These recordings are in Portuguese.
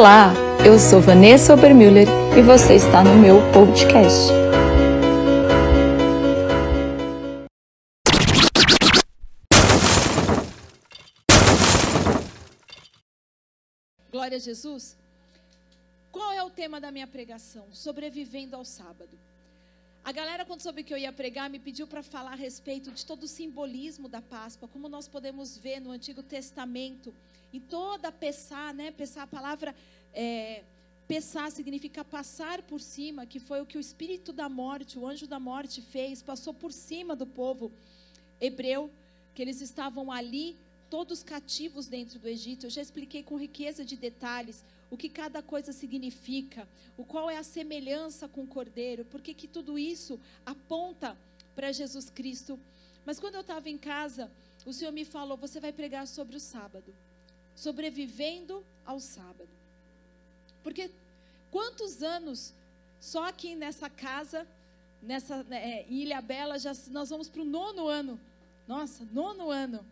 Olá, eu sou Vanessa Obermüller e você está no meu podcast. Glória a Jesus. Qual é o tema da minha pregação? Sobrevivendo ao sábado. A galera, quando soube que eu ia pregar, me pediu para falar a respeito de todo o simbolismo da Páscoa, como nós podemos ver no Antigo Testamento, em toda Pessá, né? Pessá, a palavra é, Pessá significa passar por cima, que foi o que o espírito da morte, o anjo da morte fez, passou por cima do povo hebreu, que eles estavam ali, todos cativos dentro do Egito. Eu já expliquei com riqueza de detalhes o que cada coisa significa, o qual é a semelhança com o cordeiro, porque que tudo isso aponta para Jesus Cristo. Mas quando eu estava em casa, o Senhor me falou: você vai pregar sobre o sábado, sobrevivendo ao sábado. Porque quantos anos só aqui nessa casa, nessa é, em Ilha Bela, já nós vamos para o nono ano. Nossa, nono ano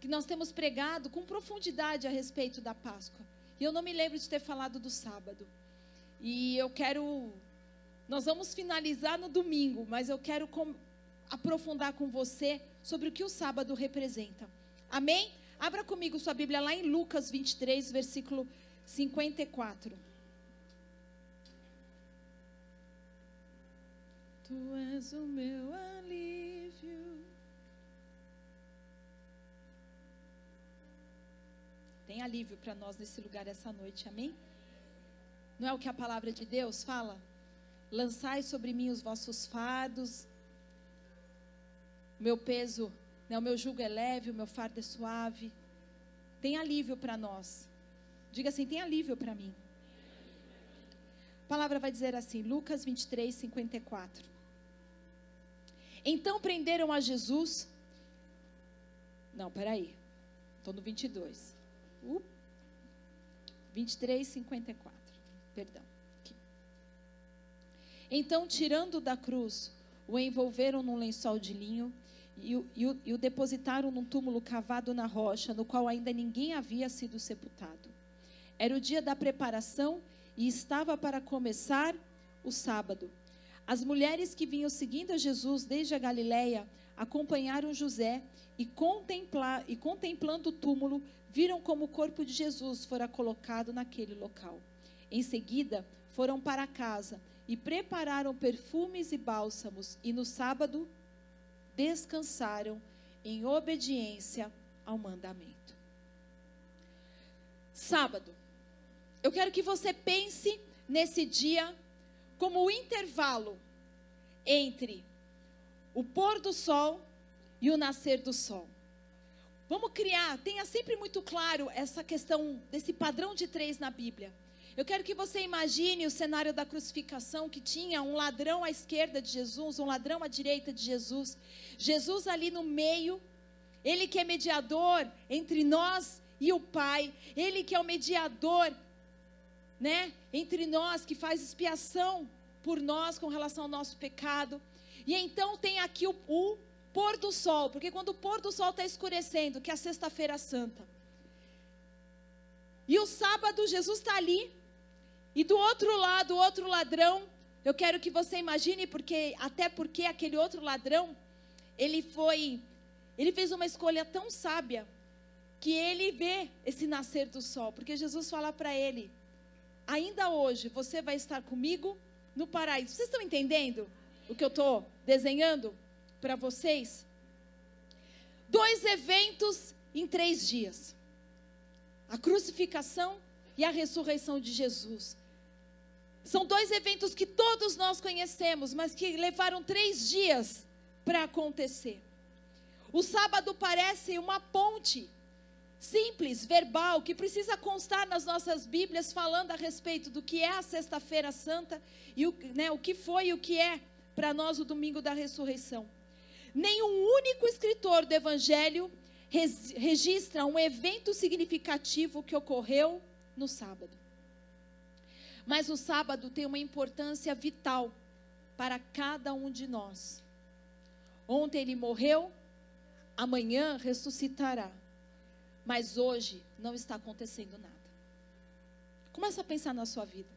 que nós temos pregado com profundidade a respeito da Páscoa. E eu não me lembro de ter falado do sábado. E eu quero. Nós vamos finalizar no domingo, mas eu quero com, aprofundar com você sobre o que o sábado representa. Amém? Abra comigo sua Bíblia lá em Lucas 23, versículo 54. Tu és o meu alívio. Tem alívio para nós nesse lugar essa noite, amém? Não é o que a palavra de Deus fala? Lançai sobre mim os vossos fardos, o meu peso, né, o meu jugo é leve, o meu fardo é suave. Tem alívio para nós. Diga assim: tem alívio para mim. A palavra vai dizer assim, Lucas 23, 54. Então prenderam a Jesus. Não, peraí. Estou no 22. Uh, 23, 54. Perdão. Aqui. Então, tirando da cruz, o envolveram num lençol de linho e o, e, o, e o depositaram num túmulo cavado na rocha, no qual ainda ninguém havia sido sepultado. Era o dia da preparação e estava para começar o sábado. As mulheres que vinham seguindo a Jesus desde a Galiléia acompanharam José e, contemplar, e contemplando o túmulo, viram como o corpo de Jesus fora colocado naquele local. Em seguida, foram para casa e prepararam perfumes e bálsamos, e no sábado descansaram em obediência ao mandamento. Sábado. Eu quero que você pense nesse dia como o intervalo entre o pôr do sol e o nascer do sol. Vamos criar, tenha sempre muito claro essa questão desse padrão de três na Bíblia. Eu quero que você imagine o cenário da crucificação que tinha um ladrão à esquerda de Jesus, um ladrão à direita de Jesus. Jesus ali no meio, ele que é mediador entre nós e o Pai, ele que é o mediador, né, entre nós, que faz expiação por nós com relação ao nosso pecado. E então tem aqui o, o pôr do sol, porque quando o pôr do sol está escurecendo, que é a sexta-feira santa. E o sábado, Jesus está ali. E do outro lado, o outro ladrão, eu quero que você imagine, porque até porque aquele outro ladrão, ele foi, ele fez uma escolha tão sábia que ele vê esse nascer do sol, porque Jesus fala para ele: ainda hoje você vai estar comigo no paraíso. Vocês estão entendendo o que eu estou desenhando? para vocês dois eventos em três dias: a crucificação e a ressurreição de Jesus. São dois eventos que todos nós conhecemos, mas que levaram três dias para acontecer. O sábado parece uma ponte simples, verbal, que precisa constar nas nossas Bíblias, falando a respeito do que é a Sexta-feira Santa e o, né, o que foi e o que é para nós o domingo da ressurreição. Nenhum único escritor do Evangelho registra um evento significativo que ocorreu no sábado. Mas o sábado tem uma importância vital para cada um de nós. Ontem ele morreu, amanhã ressuscitará. Mas hoje não está acontecendo nada. Começa a pensar na sua vida.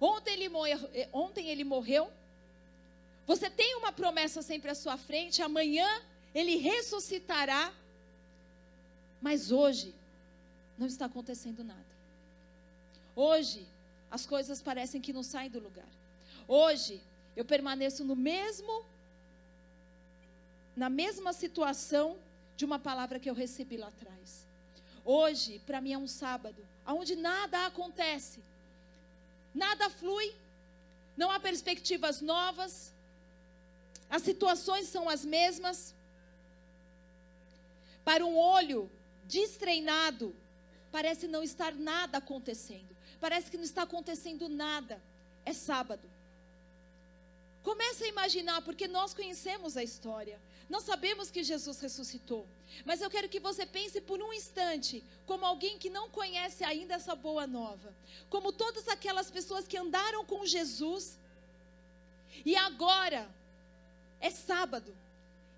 Ontem ele, morreu, eh, ontem ele morreu. Você tem uma promessa sempre à sua frente. Amanhã ele ressuscitará. Mas hoje não está acontecendo nada. Hoje as coisas parecem que não saem do lugar. Hoje eu permaneço no mesmo na mesma situação de uma palavra que eu recebi lá atrás. Hoje, para mim é um sábado, onde nada acontece. Nada flui, não há perspectivas novas. As situações são as mesmas. Para um olho destreinado, parece não estar nada acontecendo. Parece que não está acontecendo nada. É sábado. Comece a imaginar, porque nós conhecemos a história. Nós sabemos que Jesus ressuscitou. Mas eu quero que você pense por um instante, como alguém que não conhece ainda essa boa nova. Como todas aquelas pessoas que andaram com Jesus. E agora é sábado.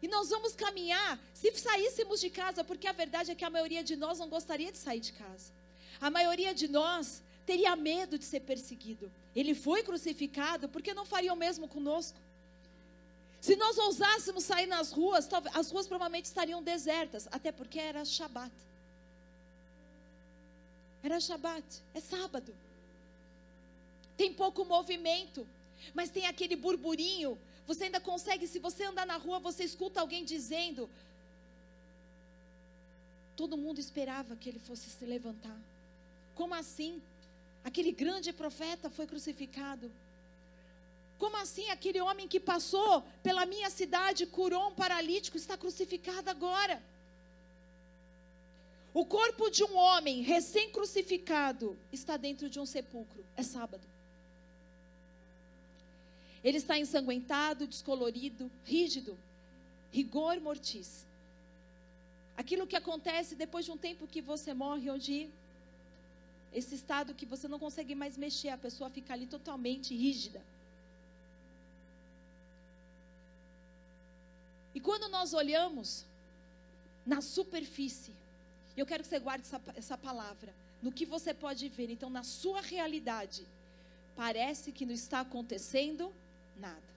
E nós vamos caminhar, se saíssemos de casa, porque a verdade é que a maioria de nós não gostaria de sair de casa. A maioria de nós teria medo de ser perseguido. Ele foi crucificado, porque não faria o mesmo conosco? Se nós ousássemos sair nas ruas, as ruas provavelmente estariam desertas, até porque era Shabat. Era Shabat, é sábado. Tem pouco movimento, mas tem aquele burburinho você ainda consegue, se você andar na rua, você escuta alguém dizendo. Todo mundo esperava que ele fosse se levantar. Como assim? Aquele grande profeta foi crucificado. Como assim? Aquele homem que passou pela minha cidade, curou um paralítico, está crucificado agora. O corpo de um homem recém-crucificado está dentro de um sepulcro. É sábado. Ele está ensanguentado, descolorido, rígido, rigor mortis. Aquilo que acontece depois de um tempo que você morre, onde esse estado que você não consegue mais mexer, a pessoa fica ali totalmente rígida. E quando nós olhamos na superfície, eu quero que você guarde essa, essa palavra, no que você pode ver, então na sua realidade, parece que não está acontecendo nada.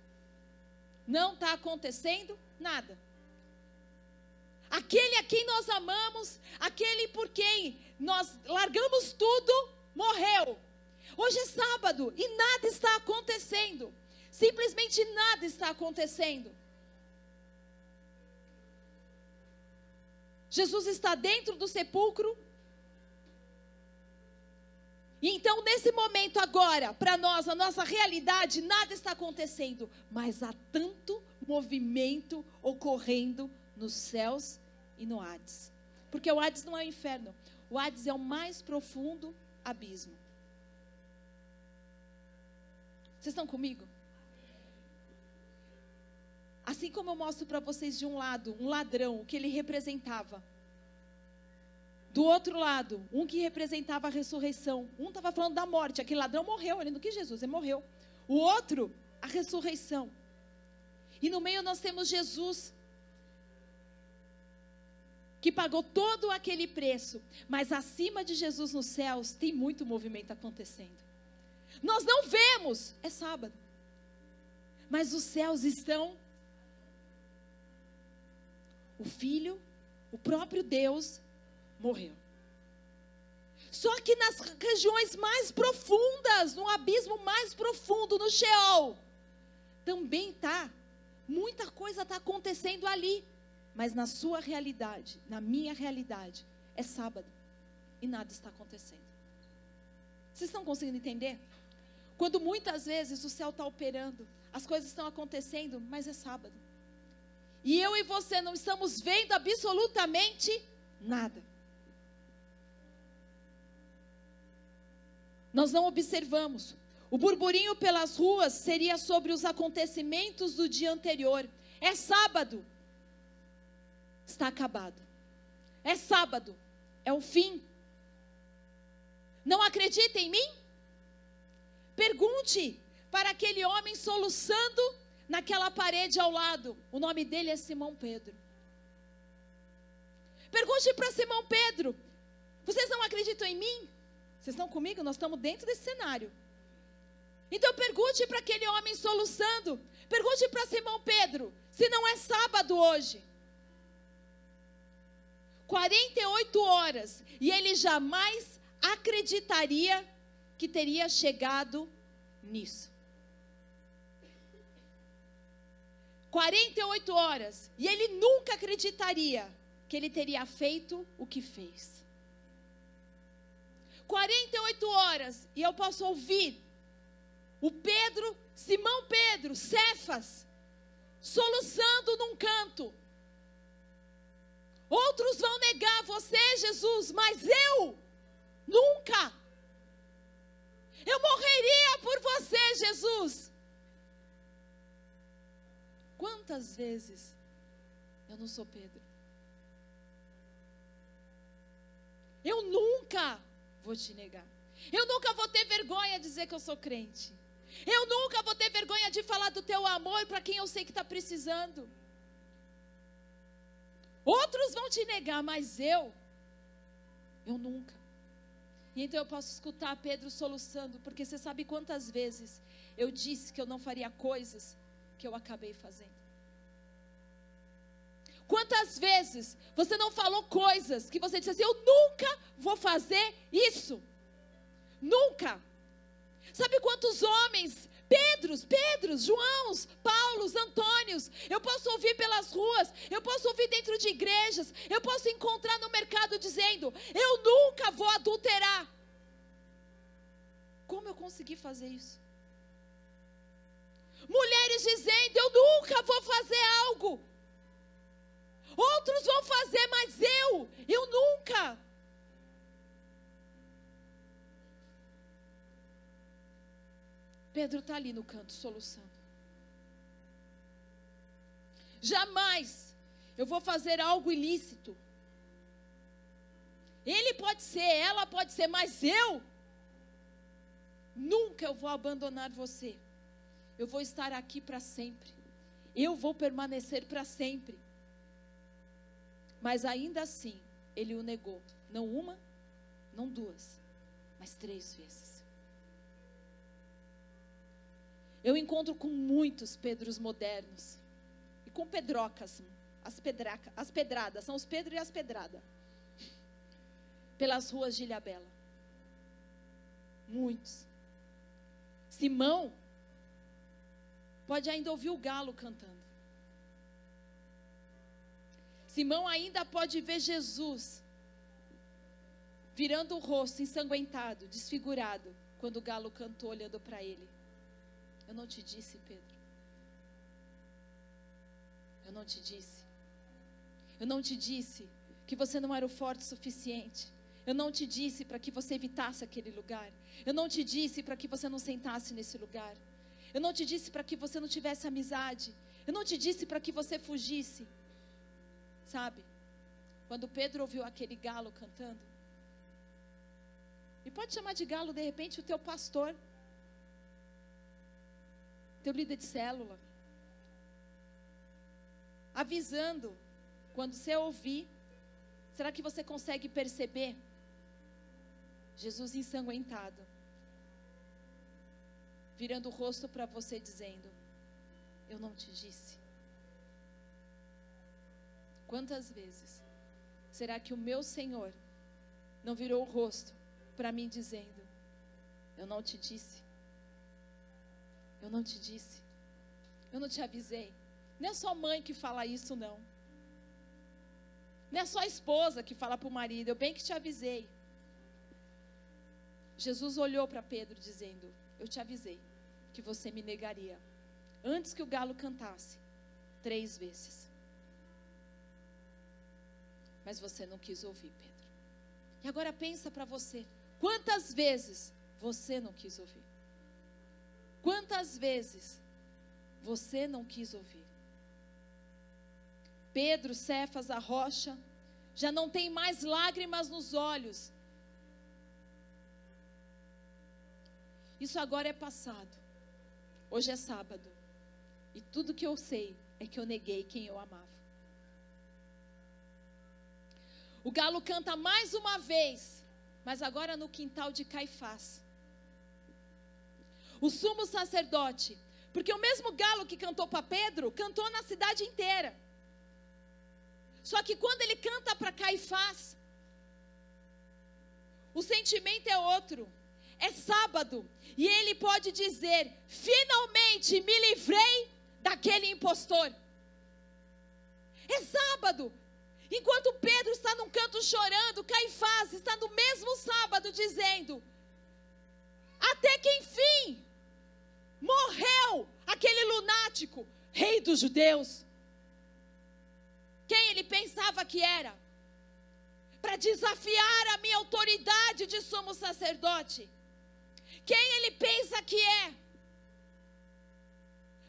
Não está acontecendo nada. Quem nós amamos, aquele por quem nós largamos tudo, morreu. Hoje é sábado e nada está acontecendo. Simplesmente nada está acontecendo. Jesus está dentro do sepulcro e então, nesse momento agora, para nós, a nossa realidade, nada está acontecendo, mas há tanto movimento ocorrendo nos céus e no Hades. Porque o Hades não é o inferno, o Hades é o mais profundo abismo. Vocês estão comigo? Assim como eu mostro para vocês de um lado, um ladrão, o que ele representava. Do outro lado, um que representava a ressurreição. Um estava falando da morte. Aquele ladrão morreu, ele não quis Jesus, ele morreu. O outro, a ressurreição. E no meio nós temos Jesus, que pagou todo aquele preço. Mas acima de Jesus nos céus, tem muito movimento acontecendo. Nós não vemos, é sábado. Mas os céus estão. O Filho, o próprio Deus, morreu. Só que nas regiões mais profundas, no abismo mais profundo, no Sheol, também tá. Muita coisa está acontecendo ali. Mas na sua realidade, na minha realidade, é sábado e nada está acontecendo. Vocês estão conseguindo entender? Quando muitas vezes o céu está operando, as coisas estão acontecendo, mas é sábado. E eu e você não estamos vendo absolutamente nada. Nós não observamos. O burburinho pelas ruas seria sobre os acontecimentos do dia anterior. É sábado. Está acabado. É sábado. É o fim. Não acredita em mim? Pergunte para aquele homem soluçando naquela parede ao lado. O nome dele é Simão Pedro. Pergunte para Simão Pedro: Vocês não acreditam em mim? Vocês estão comigo? Nós estamos dentro desse cenário. Então pergunte para aquele homem soluçando. Pergunte para Simão Pedro se não é sábado hoje. 48 horas. E ele jamais acreditaria que teria chegado nisso. 48 horas. E ele nunca acreditaria que ele teria feito o que fez. 48 horas. E eu posso ouvir o Pedro, Simão Pedro, Cefas, soluçando num canto. Outros vão negar você, Jesus, mas eu nunca. Eu morreria por você, Jesus. Quantas vezes eu não sou Pedro? Eu nunca vou te negar. Eu nunca vou ter vergonha de dizer que eu sou crente. Eu nunca vou ter vergonha de falar do teu amor para quem eu sei que está precisando. Outros vão te negar, mas eu, eu nunca. E então eu posso escutar Pedro soluçando, porque você sabe quantas vezes eu disse que eu não faria coisas que eu acabei fazendo. Quantas vezes você não falou coisas que você disse assim: eu nunca vou fazer isso. Nunca. Sabe quantos homens, Pedros, Pedros, Joãos, Paulos, Antônios, eu posso ouvir pelas ruas, eu posso ouvir dentro de igrejas, eu posso encontrar no mercado dizendo: Eu nunca vou adulterar. Como eu consegui fazer isso? Mulheres dizendo: Eu nunca vou fazer algo. Outros vão fazer, mas eu, eu nunca. Pedro está ali no canto soluçando. Jamais eu vou fazer algo ilícito. Ele pode ser, ela pode ser, mas eu nunca eu vou abandonar você. Eu vou estar aqui para sempre. Eu vou permanecer para sempre. Mas ainda assim, ele o negou. Não uma, não duas, mas três vezes. Eu encontro com muitos Pedros modernos. E com pedrocas. As, pedraca, as pedradas. São os Pedro e as pedradas. Pelas ruas de Ilhabela. Muitos. Simão pode ainda ouvir o galo cantando. Simão ainda pode ver Jesus virando o rosto ensanguentado, desfigurado, quando o galo cantou olhando para ele. Eu não te disse, Pedro. Eu não te disse. Eu não te disse que você não era o forte o suficiente. Eu não te disse para que você evitasse aquele lugar. Eu não te disse para que você não sentasse nesse lugar. Eu não te disse para que você não tivesse amizade. Eu não te disse para que você fugisse. Sabe? Quando Pedro ouviu aquele galo cantando, e pode chamar de galo de repente o teu pastor teu líder de célula. Avisando, quando você ouvir, será que você consegue perceber? Jesus ensanguentado, virando o rosto para você, dizendo: Eu não te disse. Quantas vezes será que o meu Senhor não virou o rosto para mim, dizendo: Eu não te disse? Eu não te disse. Eu não te avisei. Não é só mãe que fala isso, não. Não é só esposa que fala para o marido. Eu bem que te avisei. Jesus olhou para Pedro dizendo: Eu te avisei que você me negaria. Antes que o galo cantasse, três vezes. Mas você não quis ouvir, Pedro. E agora pensa para você: quantas vezes você não quis ouvir? Quantas vezes você não quis ouvir? Pedro, Cefas, a rocha, já não tem mais lágrimas nos olhos. Isso agora é passado. Hoje é sábado. E tudo que eu sei é que eu neguei quem eu amava. O galo canta mais uma vez. mas agora no quintal de Caifás. O sumo sacerdote, porque o mesmo galo que cantou para Pedro, cantou na cidade inteira. Só que quando ele canta para Caifás, o sentimento é outro. É sábado. E ele pode dizer: finalmente me livrei daquele impostor. É sábado. Enquanto Pedro está num canto chorando, Caifás está no mesmo sábado dizendo: Até que enfim morreu aquele lunático, rei dos judeus. Quem ele pensava que era? Para desafiar a minha autoridade de sumo sacerdote. Quem ele pensa que é?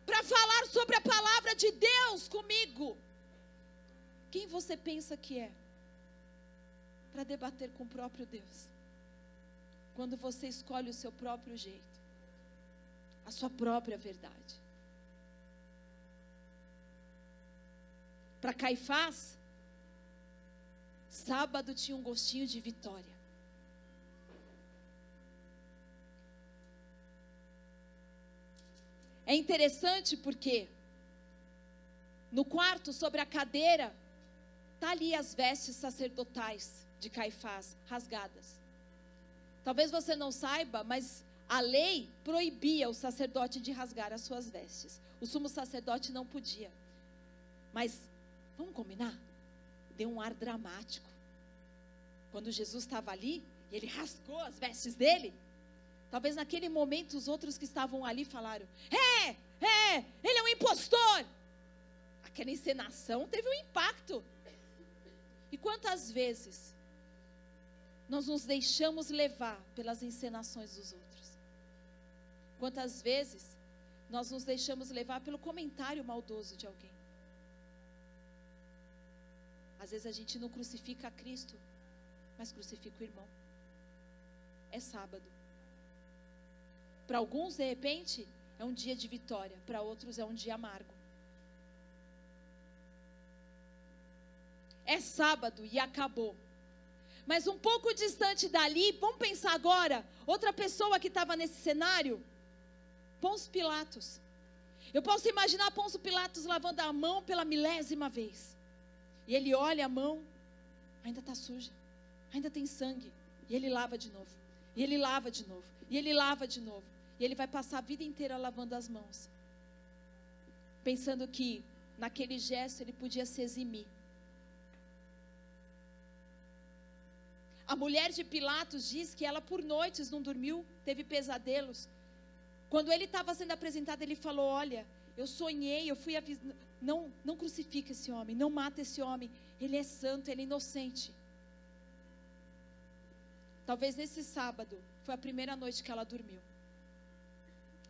Para falar sobre a palavra de Deus comigo. Quem você pensa que é? Para debater com o próprio Deus. Quando você escolhe o seu próprio jeito, a sua própria verdade. Para Caifás, sábado tinha um gostinho de vitória. É interessante porque no quarto, sobre a cadeira, tá ali as vestes sacerdotais de Caifás rasgadas. Talvez você não saiba, mas a lei proibia o sacerdote de rasgar as suas vestes. O sumo sacerdote não podia. Mas vamos combinar? Deu um ar dramático. Quando Jesus estava ali, ele rasgou as vestes dele, Talvez naquele momento os outros que estavam ali falaram: É, é, ele é um impostor. Aquela encenação teve um impacto. E quantas vezes nós nos deixamos levar pelas encenações dos outros? Quantas vezes nós nos deixamos levar pelo comentário maldoso de alguém? Às vezes a gente não crucifica a Cristo, mas crucifica o irmão. É sábado. Para alguns, de repente, é um dia de vitória, para outros é um dia amargo. É sábado e acabou. Mas um pouco distante dali, vamos pensar agora, outra pessoa que estava nesse cenário, Pôncio Pilatos. Eu posso imaginar Pôncio Pilatos lavando a mão pela milésima vez. E ele olha a mão, ainda está suja, ainda tem sangue. E ele lava de novo. E ele lava de novo. E ele lava de novo. E ele vai passar a vida inteira lavando as mãos. Pensando que naquele gesto ele podia se eximir. A mulher de Pilatos diz que ela por noites não dormiu, teve pesadelos. Quando ele estava sendo apresentado, ele falou: Olha, eu sonhei, eu fui. Não, não crucifica esse homem, não mata esse homem. Ele é santo, ele é inocente. Talvez nesse sábado foi a primeira noite que ela dormiu.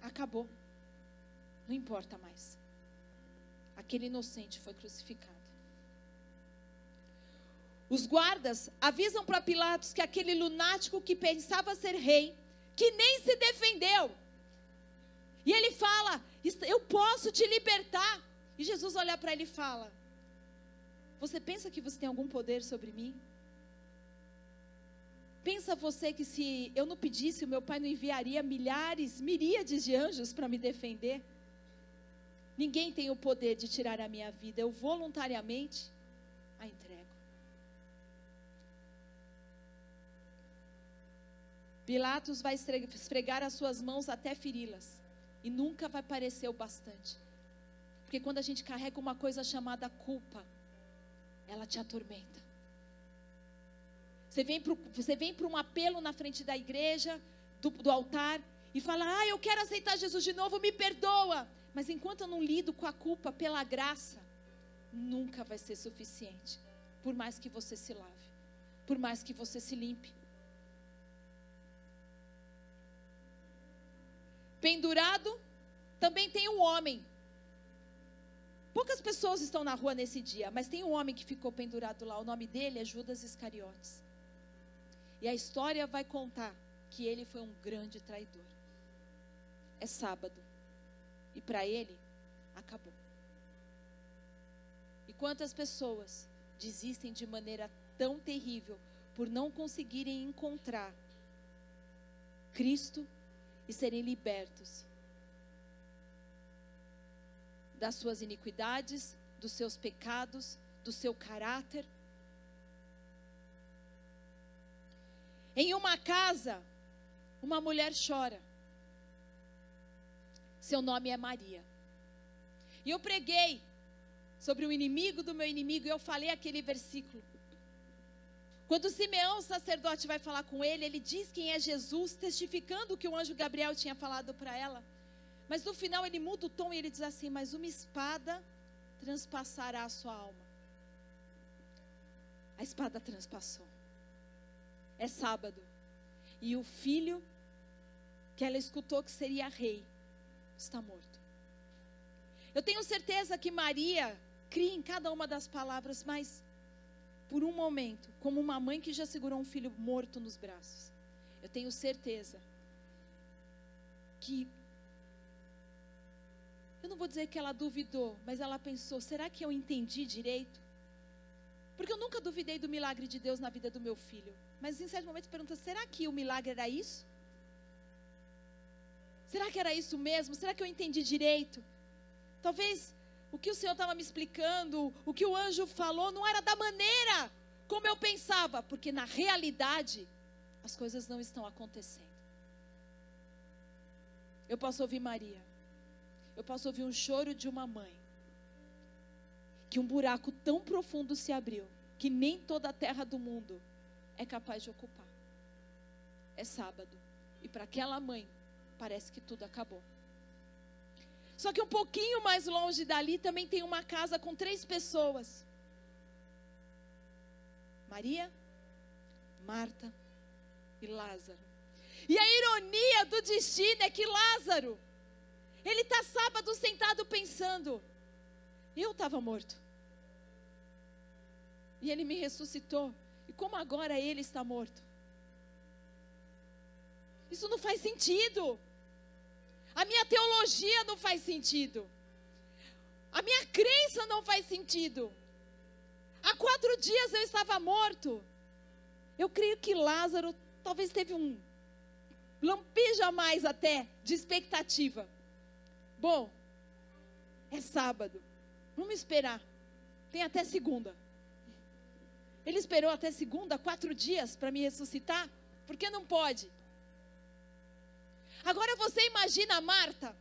Acabou. Não importa mais. Aquele inocente foi crucificado. Os guardas avisam para Pilatos que aquele lunático que pensava ser rei, que nem se defendeu. E ele fala: Eu posso te libertar. E Jesus olha para ele e fala: Você pensa que você tem algum poder sobre mim? Pensa você que se eu não pedisse, o meu pai não enviaria milhares, miríades de anjos para me defender? Ninguém tem o poder de tirar a minha vida. Eu voluntariamente a entrego. Pilatos vai esfregar as suas mãos até feri-las. E nunca vai parecer o bastante. Porque quando a gente carrega uma coisa chamada culpa, ela te atormenta. Você vem para um apelo na frente da igreja, do, do altar, e fala: Ah, eu quero aceitar Jesus de novo, me perdoa. Mas enquanto eu não lido com a culpa pela graça, nunca vai ser suficiente. Por mais que você se lave, por mais que você se limpe. Pendurado, também tem um homem. Poucas pessoas estão na rua nesse dia, mas tem um homem que ficou pendurado lá. O nome dele é Judas Iscariotes. E a história vai contar que ele foi um grande traidor. É sábado. E para ele, acabou. E quantas pessoas desistem de maneira tão terrível por não conseguirem encontrar Cristo e serem libertos das suas iniquidades, dos seus pecados, do seu caráter. Em uma casa, uma mulher chora. Seu nome é Maria. E eu preguei sobre o inimigo do meu inimigo e eu falei aquele versículo. Quando Simeão, o sacerdote, vai falar com ele, ele diz quem é Jesus, testificando o que o anjo Gabriel tinha falado para ela. Mas no final ele muda o tom e ele diz assim: Mas uma espada transpassará a sua alma. A espada transpassou. É sábado. E o filho que ela escutou que seria rei está morto. Eu tenho certeza que Maria cria em cada uma das palavras, mas por um momento, como uma mãe que já segurou um filho morto nos braços, eu tenho certeza que eu não vou dizer que ela duvidou, mas ela pensou: será que eu entendi direito? Porque eu nunca duvidei do milagre de Deus na vida do meu filho. Mas em certo momento pergunta: será que o milagre era isso? Será que era isso mesmo? Será que eu entendi direito? Talvez o que o Senhor estava me explicando, o que o anjo falou, não era da maneira como eu pensava, porque na realidade as coisas não estão acontecendo. Eu posso ouvir Maria, eu posso ouvir um choro de uma mãe, que um buraco tão profundo se abriu, que nem toda a terra do mundo é capaz de ocupar. É sábado, e para aquela mãe, parece que tudo acabou. Só que um pouquinho mais longe dali também tem uma casa com três pessoas: Maria, Marta e Lázaro. E a ironia do destino é que Lázaro, ele está sábado sentado pensando: eu estava morto. E ele me ressuscitou. E como agora ele está morto? Isso não faz sentido. A minha teologia não faz sentido. A minha crença não faz sentido. Há quatro dias eu estava morto. Eu creio que Lázaro talvez teve um lampejo a mais até de expectativa. Bom, é sábado. Vamos esperar. Tem até segunda. Ele esperou até segunda, quatro dias para me ressuscitar? Por que não pode? Agora você imagina a Marta.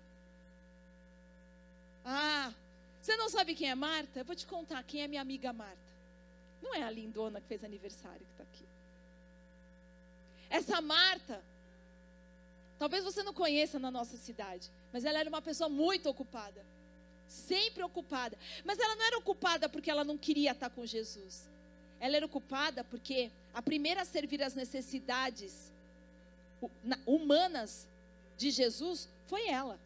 Ah, você não sabe quem é Marta? Eu vou te contar quem é minha amiga Marta. Não é a lindona que fez aniversário que está aqui. Essa Marta, talvez você não conheça na nossa cidade, mas ela era uma pessoa muito ocupada. Sempre ocupada. Mas ela não era ocupada porque ela não queria estar com Jesus. Ela era ocupada porque a primeira a servir as necessidades humanas de Jesus foi ela.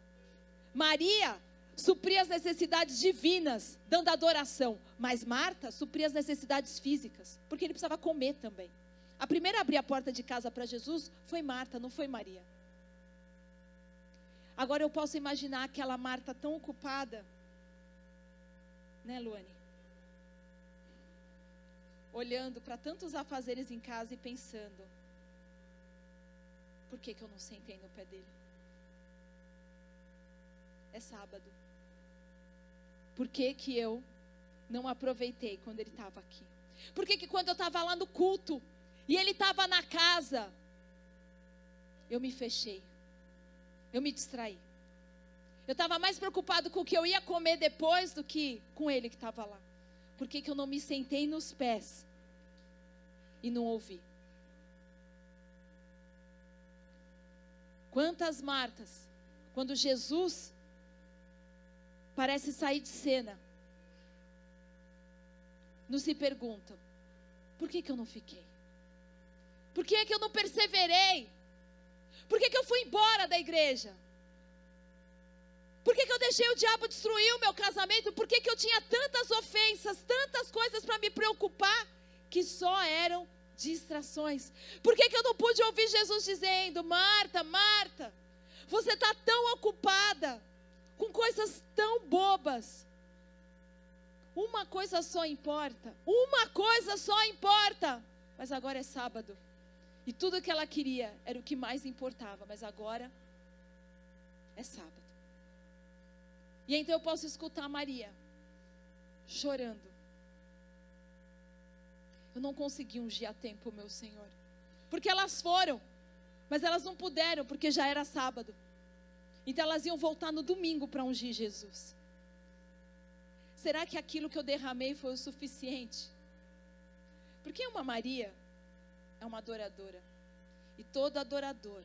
Maria supria as necessidades divinas, dando adoração. Mas Marta supria as necessidades físicas, porque ele precisava comer também. A primeira a abrir a porta de casa para Jesus foi Marta, não foi Maria. Agora eu posso imaginar aquela Marta tão ocupada, né, Luane? Olhando para tantos afazeres em casa e pensando: por que, que eu não sentei no pé dele? é sábado. Por que, que eu não aproveitei quando ele estava aqui? Por que, que quando eu estava lá no culto e ele estava na casa, eu me fechei, eu me distraí. Eu estava mais preocupado com o que eu ia comer depois do que com ele que estava lá. Por que, que eu não me sentei nos pés e não ouvi? Quantas Martas, quando Jesus parece sair de cena. Não se perguntam: por que, que eu não fiquei? Por que, que eu não perseverei? Por que, que eu fui embora da igreja? Por que, que eu deixei o diabo destruir o meu casamento? Por que, que eu tinha tantas ofensas, tantas coisas para me preocupar, que só eram distrações? Por que, que eu não pude ouvir Jesus dizendo: Marta, Marta, você está tão ocupada com coisas tão bobas. Uma coisa só importa. Uma coisa só importa. mas agora é sábado. E tudo que ela queria era o que mais importava, mas agora é sábado. E então eu posso escutar Maria chorando. Eu não consegui ungir a tempo, meu Senhor. Porque elas foram, mas elas não puderam, porque já era sábado. Então elas iam voltar no domingo para ungir Jesus. Será que aquilo que eu derramei foi o suficiente? Porque uma Maria é uma adoradora. E todo adorador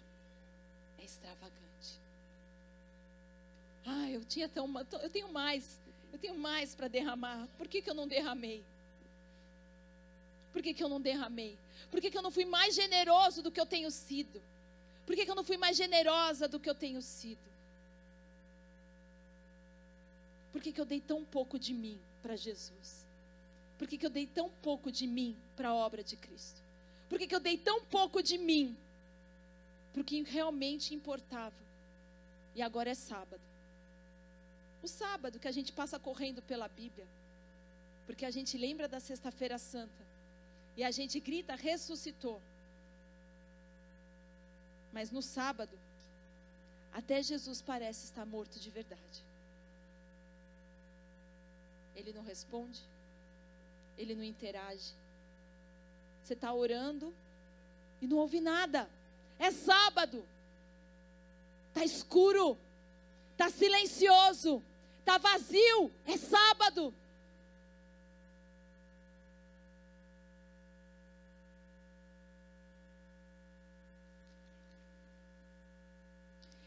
é extravagante. Ah, eu tinha tão, eu tenho mais, eu tenho mais para derramar. Por que, que eu não derramei? Por que, que eu não derramei? Por que, que eu não fui mais generoso do que eu tenho sido? Por que, que eu não fui mais generosa do que eu tenho sido? Por que, que eu dei tão pouco de mim para Jesus? Por que, que eu dei tão pouco de mim para a obra de Cristo? Por que, que eu dei tão pouco de mim para o que realmente importava? E agora é sábado. O sábado que a gente passa correndo pela Bíblia, porque a gente lembra da Sexta-feira Santa e a gente grita: ressuscitou. Mas no sábado, até Jesus parece estar morto de verdade. Ele não responde, ele não interage. Você está orando e não ouve nada. É sábado, está escuro, está silencioso, está vazio. É sábado.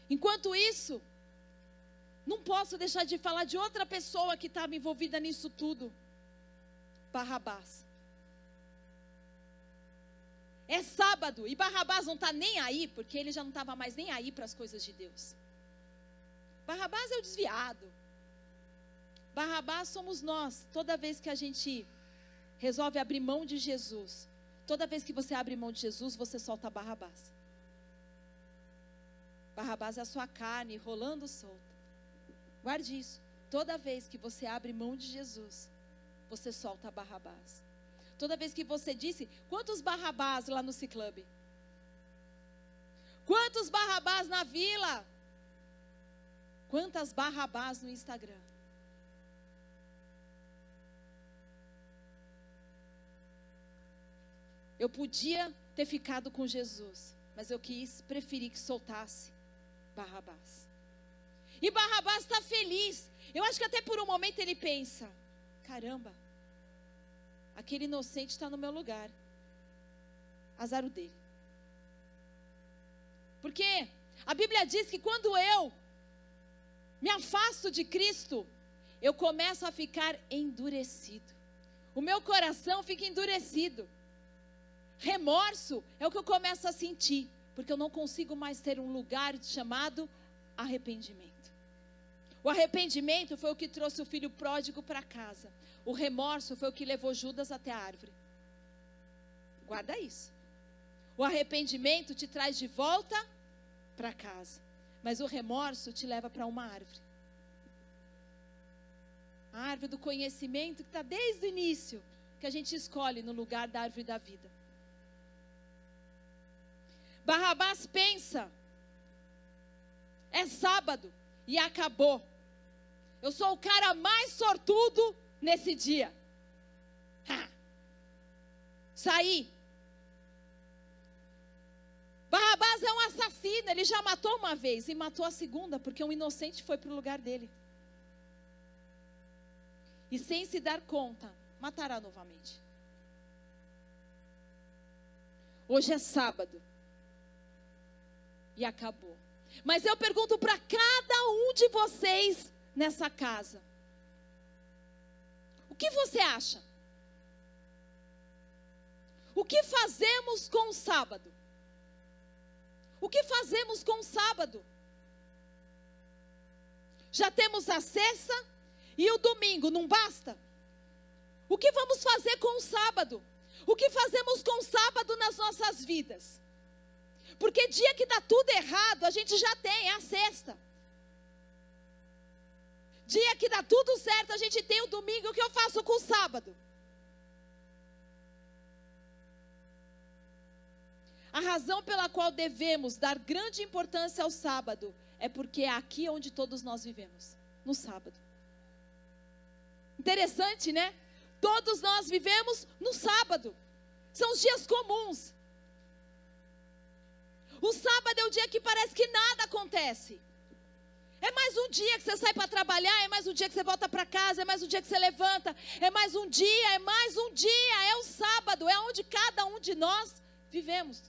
Enquanto isso, não posso deixar de falar de outra pessoa que estava envolvida nisso tudo. Barrabás. É sábado e Barrabás não está nem aí, porque ele já não estava mais nem aí para as coisas de Deus. Barrabás é o desviado. Barrabás somos nós. Toda vez que a gente resolve abrir mão de Jesus, toda vez que você abre mão de Jesus, você solta Barrabás. Barrabás é a sua carne rolando solta. Guarde isso. Toda vez que você abre mão de Jesus, você solta Barrabás. Toda vez que você disse, quantos Barrabás lá no Ciclube? Quantos Barrabás na vila? Quantas Barrabás no Instagram? Eu podia ter ficado com Jesus, mas eu quis, preferi que soltasse Barrabás. E Barrabás está feliz. Eu acho que até por um momento ele pensa: caramba, aquele inocente está no meu lugar. Azar o dele. Porque a Bíblia diz que quando eu me afasto de Cristo, eu começo a ficar endurecido. O meu coração fica endurecido. Remorso é o que eu começo a sentir porque eu não consigo mais ter um lugar chamado arrependimento. O arrependimento foi o que trouxe o filho pródigo para casa. O remorso foi o que levou Judas até a árvore. Guarda isso. O arrependimento te traz de volta para casa, mas o remorso te leva para uma árvore. A árvore do conhecimento que está desde o início, que a gente escolhe no lugar da árvore da vida. Barrabás pensa: é sábado e acabou. Eu sou o cara mais sortudo nesse dia. Ha. Saí. Barrabás é um assassino, ele já matou uma vez e matou a segunda, porque um inocente foi para o lugar dele. E sem se dar conta, matará novamente. Hoje é sábado e acabou. Mas eu pergunto para cada um de vocês nessa casa: o que você acha? O que fazemos com o sábado? O que fazemos com o sábado? Já temos a sexta e o domingo, não basta? O que vamos fazer com o sábado? O que fazemos com o sábado nas nossas vidas? Porque dia que dá tudo errado, a gente já tem, é a sexta. Dia que dá tudo certo, a gente tem o domingo. O que eu faço com o sábado? A razão pela qual devemos dar grande importância ao sábado é porque é aqui onde todos nós vivemos no sábado. Interessante, né? Todos nós vivemos no sábado. São os dias comuns. O sábado é o dia que parece que nada acontece. É mais um dia que você sai para trabalhar, é mais um dia que você volta para casa, é mais um dia que você levanta, é mais um dia, é mais um dia, é o sábado, é onde cada um de nós vivemos.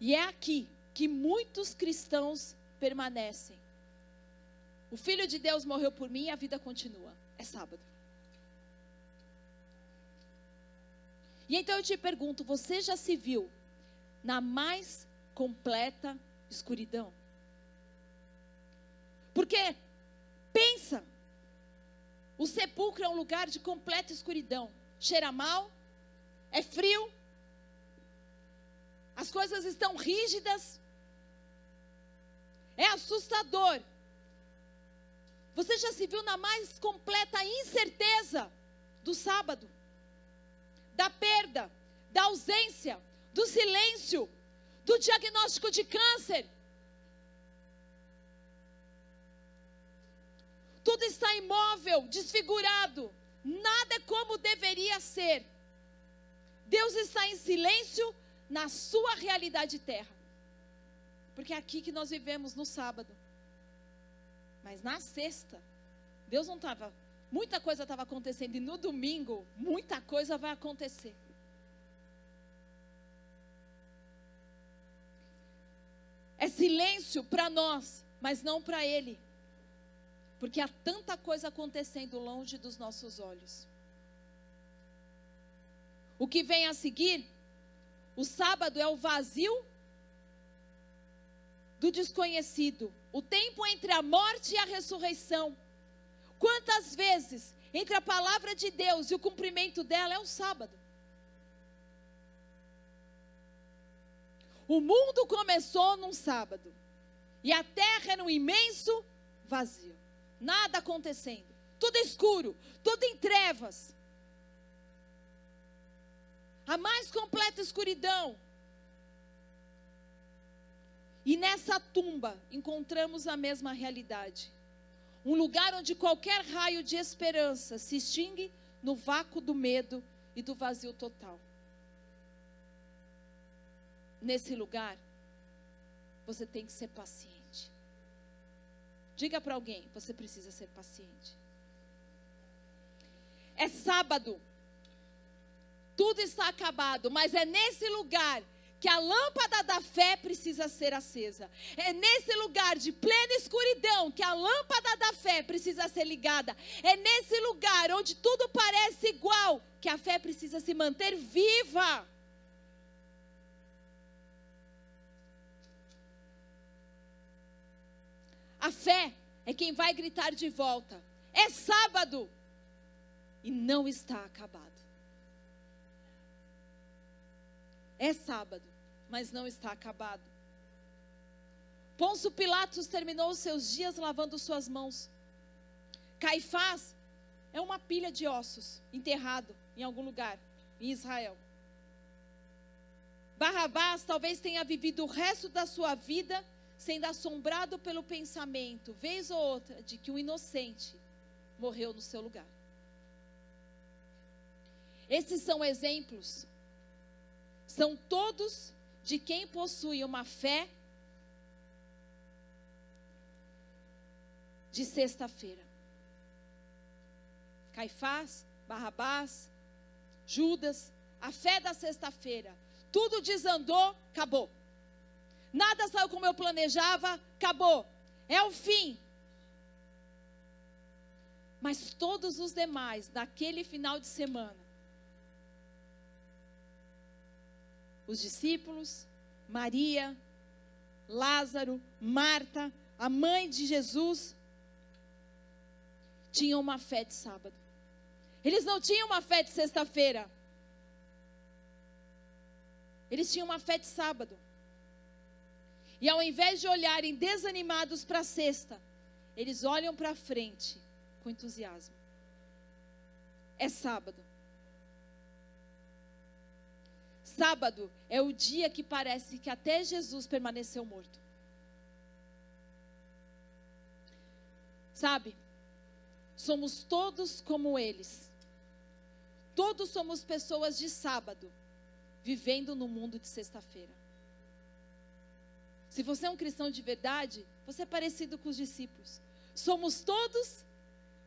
E é aqui que muitos cristãos permanecem. O Filho de Deus morreu por mim e a vida continua. É sábado. E então eu te pergunto: você já se viu na mais completa escuridão? Porque, pensa, o sepulcro é um lugar de completa escuridão. Cheira mal, é frio, as coisas estão rígidas, é assustador. Você já se viu na mais completa incerteza do sábado, da perda, da ausência, do silêncio, do diagnóstico de câncer. Tudo está imóvel, desfigurado, nada é como deveria ser. Deus está em silêncio na sua realidade terra. Porque é aqui que nós vivemos no sábado. Mas na sexta, Deus não estava. Muita coisa estava acontecendo. E no domingo, muita coisa vai acontecer. É silêncio para nós, mas não para Ele. Porque há tanta coisa acontecendo longe dos nossos olhos. O que vem a seguir, o sábado é o vazio do desconhecido, o tempo entre a morte e a ressurreição. Quantas vezes entre a palavra de Deus e o cumprimento dela é o sábado? O mundo começou num sábado e a terra era um imenso vazio, nada acontecendo, tudo escuro, tudo em trevas. A mais completa escuridão, e nessa tumba encontramos a mesma realidade. Um lugar onde qualquer raio de esperança se extingue no vácuo do medo e do vazio total. Nesse lugar, você tem que ser paciente. Diga para alguém: você precisa ser paciente. É sábado, tudo está acabado, mas é nesse lugar que a lâmpada da fé precisa ser acesa. É nesse lugar de plena escuridão que a lâmpada da fé precisa ser ligada. É nesse lugar onde tudo parece igual que a fé precisa se manter viva. A fé é quem vai gritar de volta. É sábado e não está acabado. É sábado, mas não está acabado. Pôncio Pilatos terminou seus dias lavando suas mãos. Caifás é uma pilha de ossos enterrado em algum lugar em Israel. Barrabás talvez tenha vivido o resto da sua vida sendo assombrado pelo pensamento, vez ou outra, de que um inocente morreu no seu lugar. Esses são exemplos são todos de quem possui uma fé de sexta-feira. Caifás, Barrabás, Judas, a fé da sexta-feira. Tudo desandou, acabou. Nada saiu como eu planejava, acabou. É o fim. Mas todos os demais, naquele final de semana, os discípulos, Maria, Lázaro, Marta, a mãe de Jesus, tinham uma fé de sábado. Eles não tinham uma fé de sexta-feira. Eles tinham uma fé de sábado. E ao invés de olharem desanimados para a sexta, eles olham para frente com entusiasmo. É sábado. Sábado é o dia que parece que até Jesus permaneceu morto. Sabe? Somos todos como eles. Todos somos pessoas de sábado, vivendo no mundo de sexta-feira. Se você é um cristão de verdade, você é parecido com os discípulos. Somos todos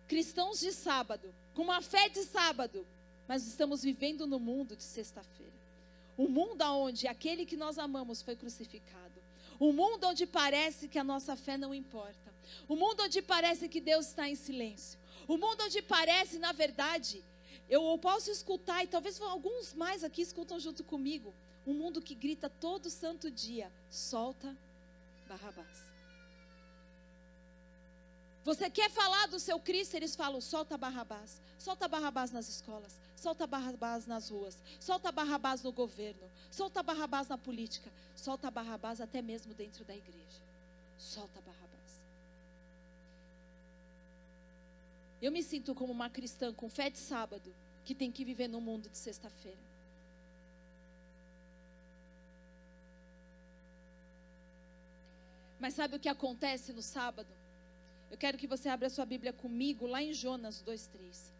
cristãos de sábado, com uma fé de sábado, mas estamos vivendo no mundo de sexta-feira. Um mundo onde aquele que nós amamos foi crucificado. Um mundo onde parece que a nossa fé não importa. Um mundo onde parece que Deus está em silêncio. Um mundo onde parece, na verdade, eu posso escutar, e talvez alguns mais aqui escutam junto comigo, um mundo que grita todo santo dia: solta Barrabás. Você quer falar do seu Cristo? Eles falam: solta Barrabás. Solta Barrabás nas escolas. Solta Barrabás nas ruas. Solta Barrabás no governo. Solta Barrabás na política. Solta Barrabás até mesmo dentro da igreja. Solta Barrabás. Eu me sinto como uma cristã com fé de sábado que tem que viver no mundo de sexta-feira. Mas sabe o que acontece no sábado? Eu quero que você abra sua Bíblia comigo lá em Jonas 2:3.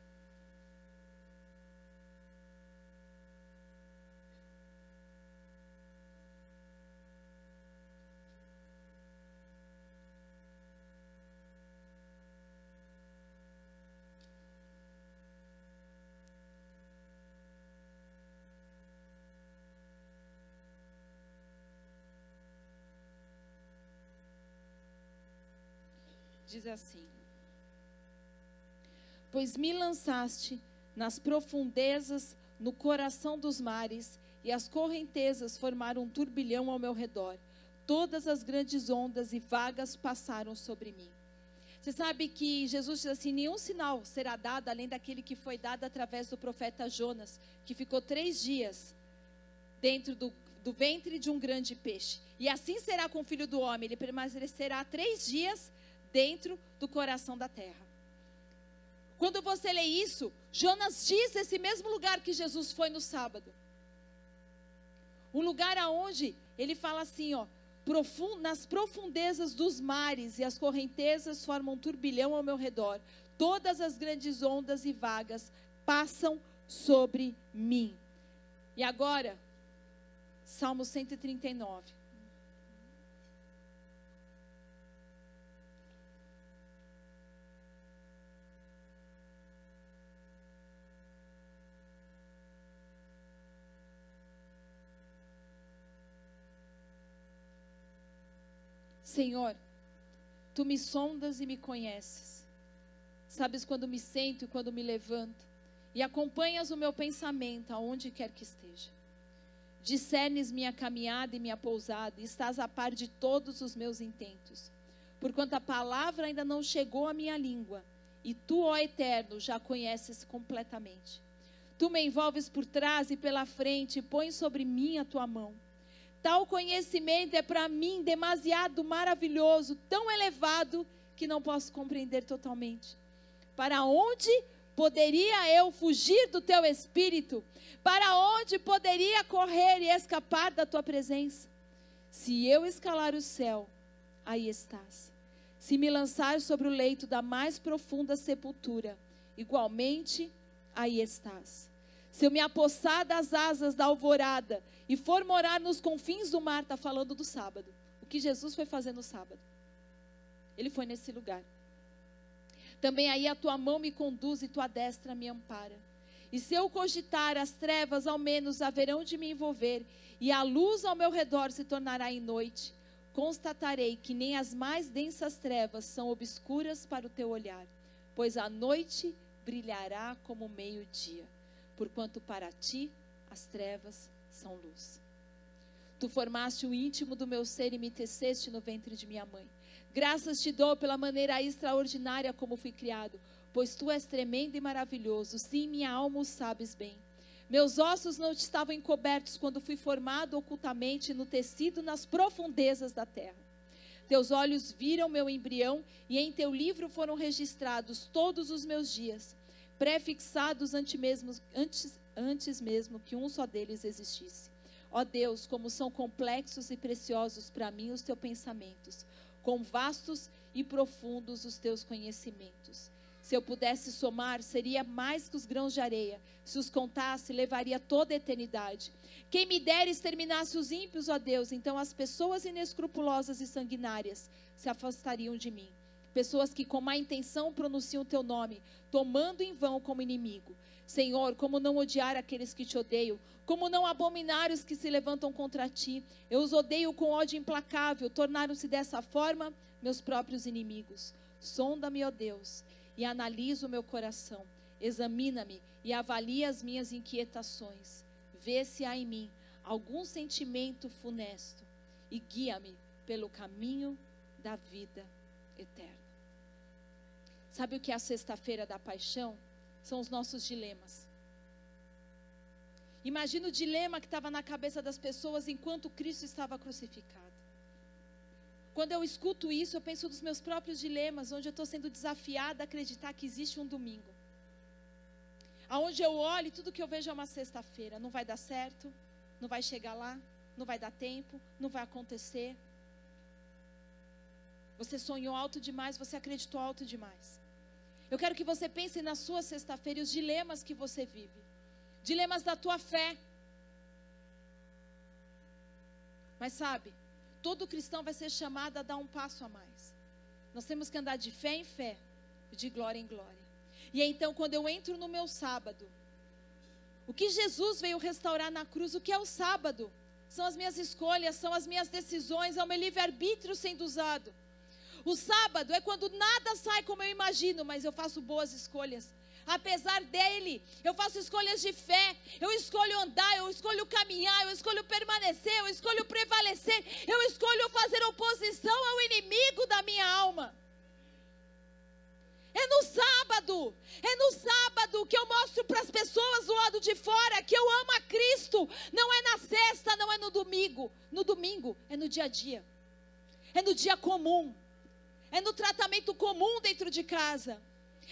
Diz assim: Pois me lançaste nas profundezas, no coração dos mares, e as correntezas formaram um turbilhão ao meu redor. Todas as grandes ondas e vagas passaram sobre mim. Você sabe que Jesus diz assim: nenhum sinal será dado além daquele que foi dado através do profeta Jonas, que ficou três dias dentro do, do ventre de um grande peixe. E assim será com o filho do homem: ele permanecerá três dias dentro do coração da terra. Quando você lê isso, Jonas diz esse mesmo lugar que Jesus foi no sábado. Um lugar aonde ele fala assim, ó, nas profundezas dos mares e as correntezas formam um turbilhão ao meu redor. Todas as grandes ondas e vagas passam sobre mim. E agora, Salmo 139. Senhor, tu me sondas e me conheces. Sabes quando me sento e quando me levanto, e acompanhas o meu pensamento aonde quer que esteja. Discernes minha caminhada e minha pousada, e estás a par de todos os meus intentos. Porquanto a palavra ainda não chegou à minha língua, e tu, ó Eterno, já conheces completamente. Tu me envolves por trás e pela frente, e pões sobre mim a tua mão. Tal conhecimento é para mim demasiado maravilhoso, tão elevado, que não posso compreender totalmente. Para onde poderia eu fugir do teu espírito? Para onde poderia correr e escapar da tua presença? Se eu escalar o céu, aí estás. Se me lançar sobre o leito da mais profunda sepultura, igualmente aí estás. Se eu me apossar das asas da alvorada e for morar nos confins do mar, está falando do sábado. O que Jesus foi fazer no sábado. Ele foi nesse lugar. Também aí a tua mão me conduz e tua destra me ampara. E se eu cogitar, as trevas ao menos haverão de me envolver, e a luz ao meu redor se tornará em noite. Constatarei que nem as mais densas trevas são obscuras para o teu olhar, pois a noite brilhará como meio-dia porquanto para ti as trevas são luz. Tu formaste o íntimo do meu ser e me teceste no ventre de minha mãe. Graças te dou pela maneira extraordinária como fui criado, pois tu és tremendo e maravilhoso. Sim, minha alma o sabes bem. Meus ossos não estavam encobertos quando fui formado ocultamente no tecido nas profundezas da terra. Teus olhos viram meu embrião e em teu livro foram registrados todos os meus dias prefixados antes mesmo, antes, antes mesmo que um só deles existisse. Ó Deus, como são complexos e preciosos para mim os teus pensamentos, quão vastos e profundos os teus conhecimentos. Se eu pudesse somar, seria mais que os grãos de areia. Se os contasse, levaria toda a eternidade. Quem me dera exterminasse os ímpios, ó Deus, então as pessoas inescrupulosas e sanguinárias se afastariam de mim. Pessoas que com má intenção pronunciam teu nome, tomando em vão como inimigo. Senhor, como não odiar aqueles que te odeiam? Como não abominar os que se levantam contra ti? Eu os odeio com ódio implacável, tornaram-se dessa forma meus próprios inimigos. Sonda-me, ó Deus, e analisa o meu coração. Examina-me e avalia as minhas inquietações. Vê se há em mim algum sentimento funesto e guia-me pelo caminho da vida eterna. Sabe o que é a sexta-feira da paixão? São os nossos dilemas. Imagina o dilema que estava na cabeça das pessoas enquanto Cristo estava crucificado. Quando eu escuto isso, eu penso dos meus próprios dilemas, onde eu estou sendo desafiada a acreditar que existe um domingo. Aonde eu olho e tudo que eu vejo é uma sexta-feira. Não vai dar certo, não vai chegar lá, não vai dar tempo, não vai acontecer. Você sonhou alto demais, você acreditou alto demais. Eu quero que você pense na sua sexta-feira e os dilemas que você vive. Dilemas da tua fé. Mas sabe, todo cristão vai ser chamado a dar um passo a mais. Nós temos que andar de fé em fé, de glória em glória. E então, quando eu entro no meu sábado, o que Jesus veio restaurar na cruz, o que é o sábado? São as minhas escolhas, são as minhas decisões, é o meu livre-arbítrio sendo usado. O sábado é quando nada sai como eu imagino, mas eu faço boas escolhas. Apesar dele, eu faço escolhas de fé, eu escolho andar, eu escolho caminhar, eu escolho permanecer, eu escolho prevalecer, eu escolho fazer oposição ao inimigo da minha alma. É no sábado, é no sábado que eu mostro para as pessoas do lado de fora que eu amo a Cristo. Não é na sexta, não é no domingo. No domingo é no dia a dia, é no dia comum é no tratamento comum dentro de casa,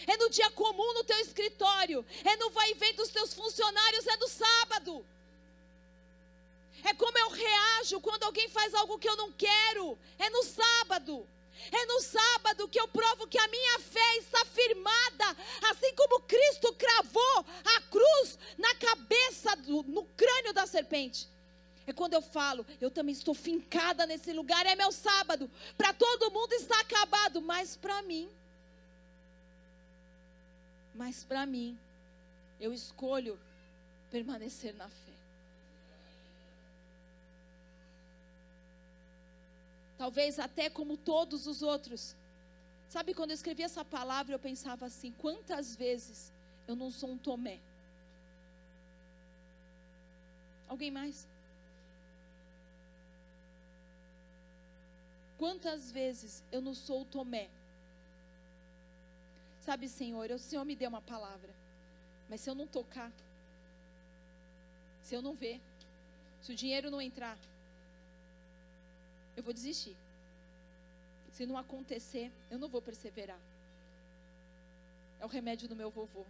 é no dia comum no teu escritório, é no vai e vem dos teus funcionários, é no sábado. É como eu reajo quando alguém faz algo que eu não quero, é no sábado. É no sábado que eu provo que a minha fé está firmada, assim como Cristo cravou a cruz na cabeça, do, no crânio da serpente. É quando eu falo, eu também estou fincada nesse lugar, é meu sábado. Para todo mundo está acabado, mas para mim, mas para mim, eu escolho permanecer na fé. Talvez até como todos os outros. Sabe, quando eu escrevi essa palavra, eu pensava assim: quantas vezes eu não sou um Tomé? Alguém mais? Quantas vezes eu não sou o Tomé? Sabe, Senhor, o Senhor me deu uma palavra, mas se eu não tocar, se eu não ver, se o dinheiro não entrar, eu vou desistir. Se não acontecer, eu não vou perseverar. É o remédio do meu vovô.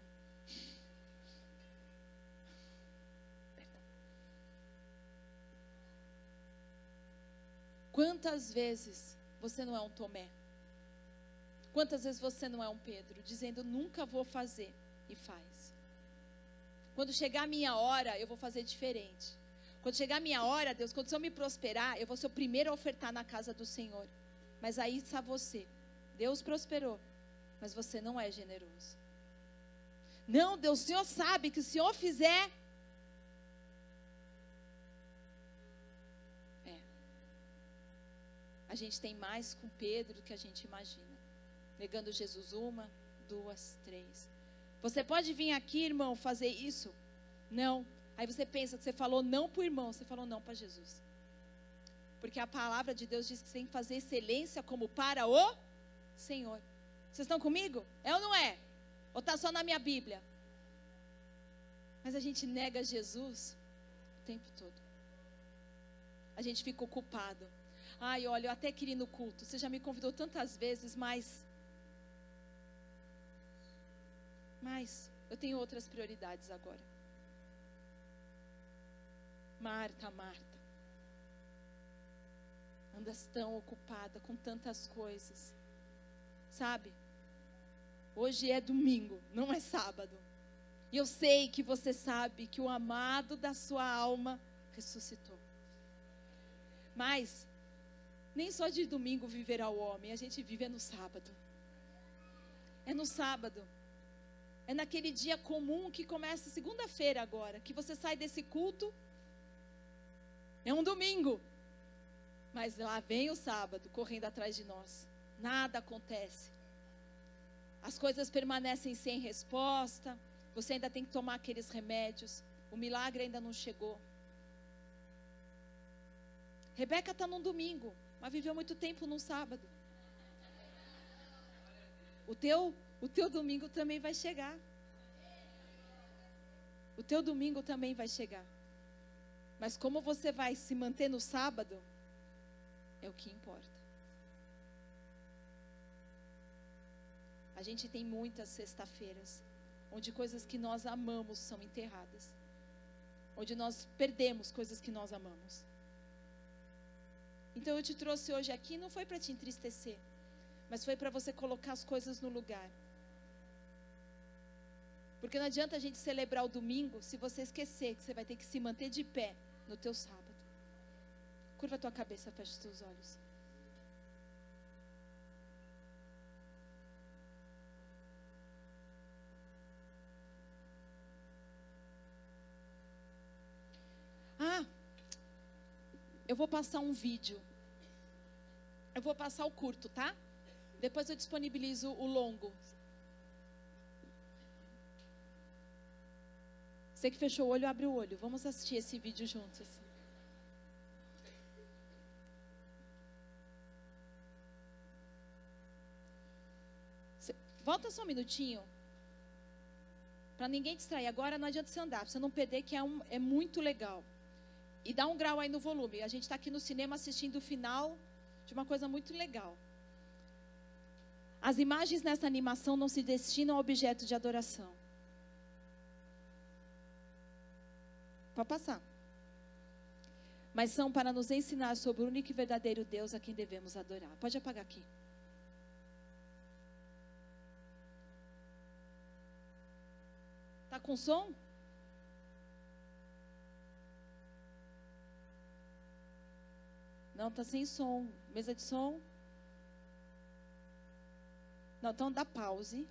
Quantas vezes você não é um Tomé? Quantas vezes você não é um Pedro, dizendo nunca vou fazer e faz? Quando chegar a minha hora, eu vou fazer diferente. Quando chegar a minha hora, Deus, quando o Senhor me prosperar, eu vou ser o primeiro a ofertar na casa do Senhor. Mas aí está você. Deus prosperou, mas você não é generoso. Não, Deus, o Senhor sabe que se o Senhor fizer, a gente tem mais com Pedro do que a gente imagina. Negando Jesus uma, duas, três. Você pode vir aqui, irmão, fazer isso? Não. Aí você pensa que você falou não para o irmão, você falou não para Jesus. Porque a palavra de Deus diz que você tem que fazer excelência como para o Senhor. Vocês estão comigo? É ou não é? Ou está só na minha Bíblia? Mas a gente nega Jesus o tempo todo. A gente fica ocupado Ai, olha, eu até queria ir no culto. Você já me convidou tantas vezes, mas. Mas eu tenho outras prioridades agora. Marta, Marta, andas tão ocupada com tantas coisas, sabe? Hoje é domingo, não é sábado. E eu sei que você sabe que o amado da sua alma ressuscitou. Mas nem só de domingo viverá o homem, a gente vive é no sábado. É no sábado. É naquele dia comum que começa segunda-feira agora, que você sai desse culto. É um domingo. Mas lá vem o sábado correndo atrás de nós. Nada acontece. As coisas permanecem sem resposta. Você ainda tem que tomar aqueles remédios. O milagre ainda não chegou. Rebeca está num domingo, mas viveu muito tempo num sábado. O teu, o teu domingo também vai chegar. O teu domingo também vai chegar. Mas como você vai se manter no sábado, é o que importa. A gente tem muitas sexta-feiras onde coisas que nós amamos são enterradas. Onde nós perdemos coisas que nós amamos. Então eu te trouxe hoje aqui não foi para te entristecer, mas foi para você colocar as coisas no lugar. Porque não adianta a gente celebrar o domingo se você esquecer que você vai ter que se manter de pé no teu sábado. Curva a tua cabeça, fecha os teus olhos. Ah, eu vou passar um vídeo. Eu vou passar o curto, tá? Depois eu disponibilizo o longo. Você que fechou o olho, abre o olho. Vamos assistir esse vídeo juntos. Volta só um minutinho. Para ninguém distrair. Agora não adianta você andar, você não perder, que é, um, é muito legal. E dá um grau aí no volume. A gente está aqui no cinema assistindo o final de uma coisa muito legal. As imagens nessa animação não se destinam a objeto de adoração. Pode passar. Mas são para nos ensinar sobre o único e verdadeiro Deus a quem devemos adorar. Pode apagar aqui. Tá com som? Não, tá sem som. Mesa de som? Não, então dá pause.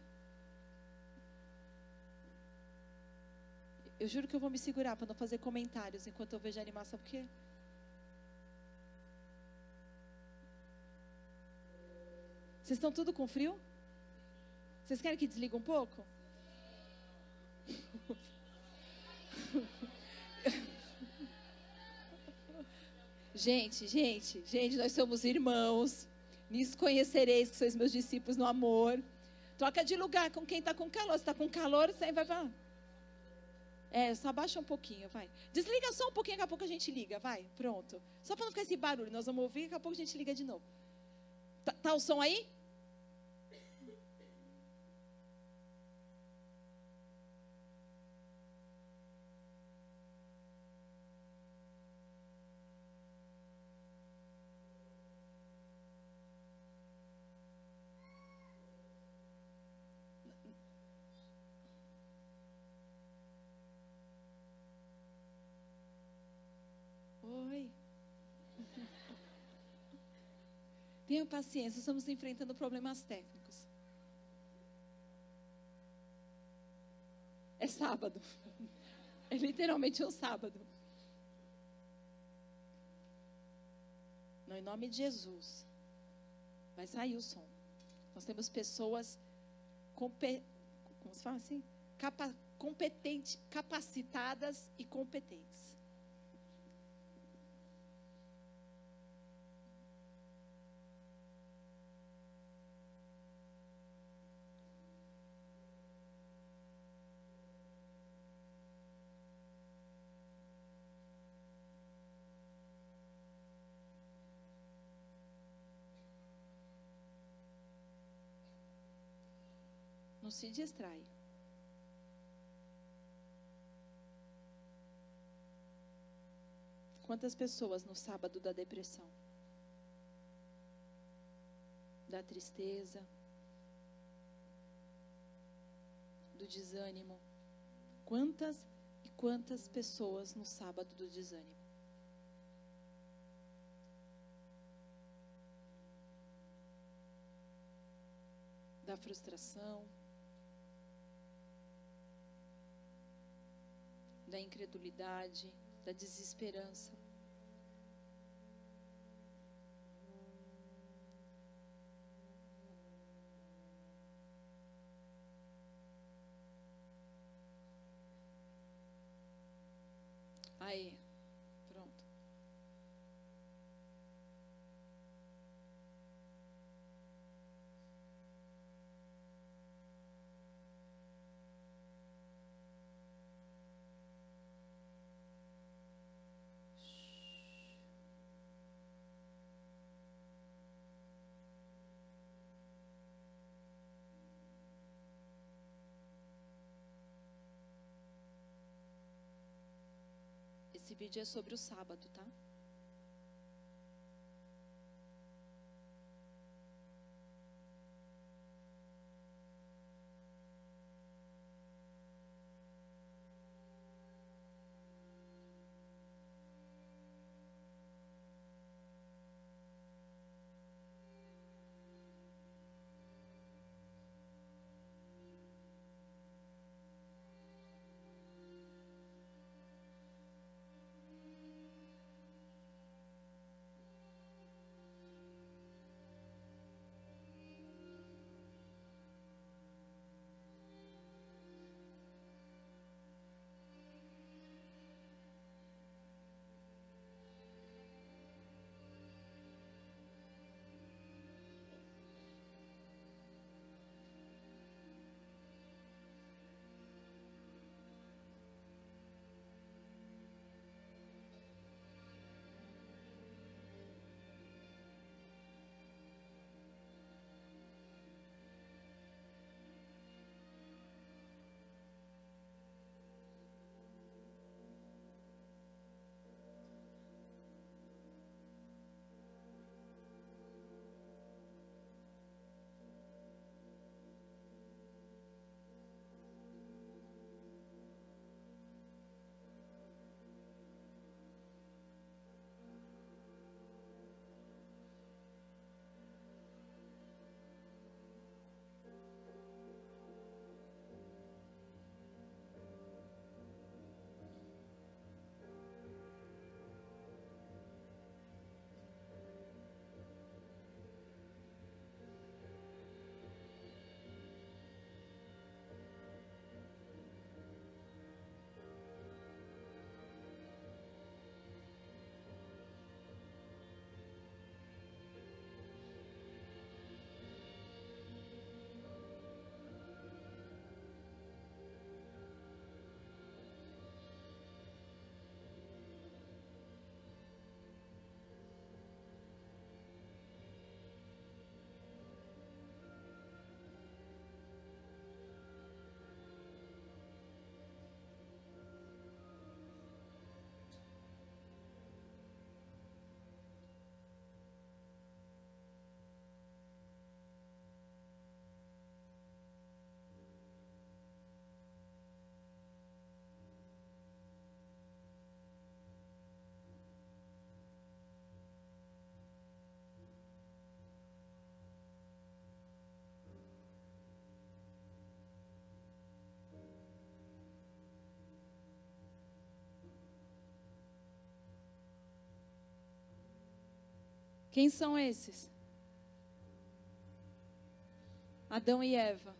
Eu juro que eu vou me segurar para não fazer comentários enquanto eu vejo a animação, porque. Vocês estão tudo com frio? Vocês querem que desligue um pouco? Gente, gente, gente, nós somos irmãos. Nisso conhecereis que sois meus discípulos no amor. Troca de lugar com quem está com calor. Se está com calor, você vai. vai. É, só abaixa um pouquinho, vai. Desliga só um pouquinho, daqui a pouco a gente liga, vai. Pronto. Só para não ficar esse barulho, nós vamos ouvir, daqui a pouco a gente liga de novo. Tá, tá o som aí? Tenha paciência, estamos enfrentando problemas técnicos. É sábado. É literalmente um sábado. Não, em nome de Jesus. Vai sair o som. Nós temos pessoas como se fala assim? Capa, competente, capacitadas e competentes. Se distrai. Quantas pessoas no sábado da depressão? Da tristeza? Do desânimo? Quantas e quantas pessoas no sábado do desânimo? Da frustração? Da incredulidade? Da desesperança? Aí, pronto. Esse vídeo é sobre o sábado, tá? Quem são esses? Adão e Eva.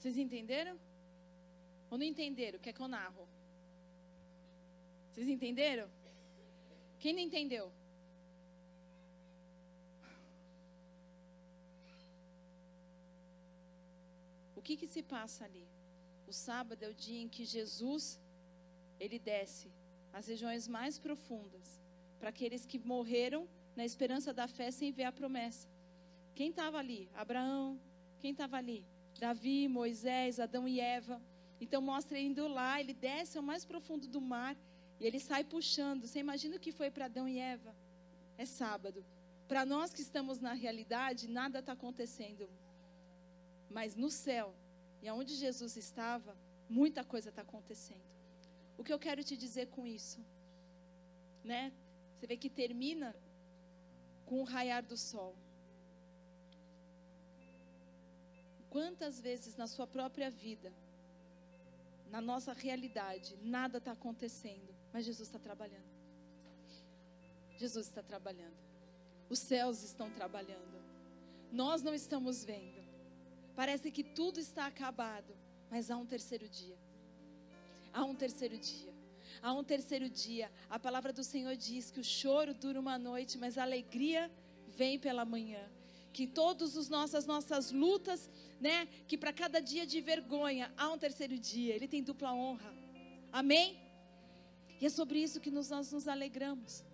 Vocês entenderam? Ou não entenderam? Quer que eu narro? Vocês entenderam? Quem não entendeu? O que que se passa ali? O sábado é o dia em que Jesus ele desce às regiões mais profundas para aqueles que morreram na esperança da fé sem ver a promessa. Quem estava ali? Abraão. Quem estava ali? Davi, Moisés, Adão e Eva. Então mostra ele indo lá, ele desce ao mais profundo do mar e ele sai puxando. Você imagina o que foi para Adão e Eva? É sábado. Para nós que estamos na realidade, nada está acontecendo. Mas no céu, e aonde Jesus estava, muita coisa está acontecendo. O que eu quero te dizer com isso? Né? Você vê que termina com o raiar do sol. Quantas vezes na sua própria vida, na nossa realidade, nada está acontecendo, mas Jesus está trabalhando. Jesus está trabalhando. Os céus estão trabalhando. Nós não estamos vendo. Parece que tudo está acabado, mas há um terceiro dia. Há um terceiro dia. Há um terceiro dia. A palavra do Senhor diz que o choro dura uma noite, mas a alegria vem pela manhã. Que todas as nossas nossas lutas, né, que para cada dia de vergonha há um terceiro dia. Ele tem dupla honra. Amém? E é sobre isso que nós, nós nos alegramos.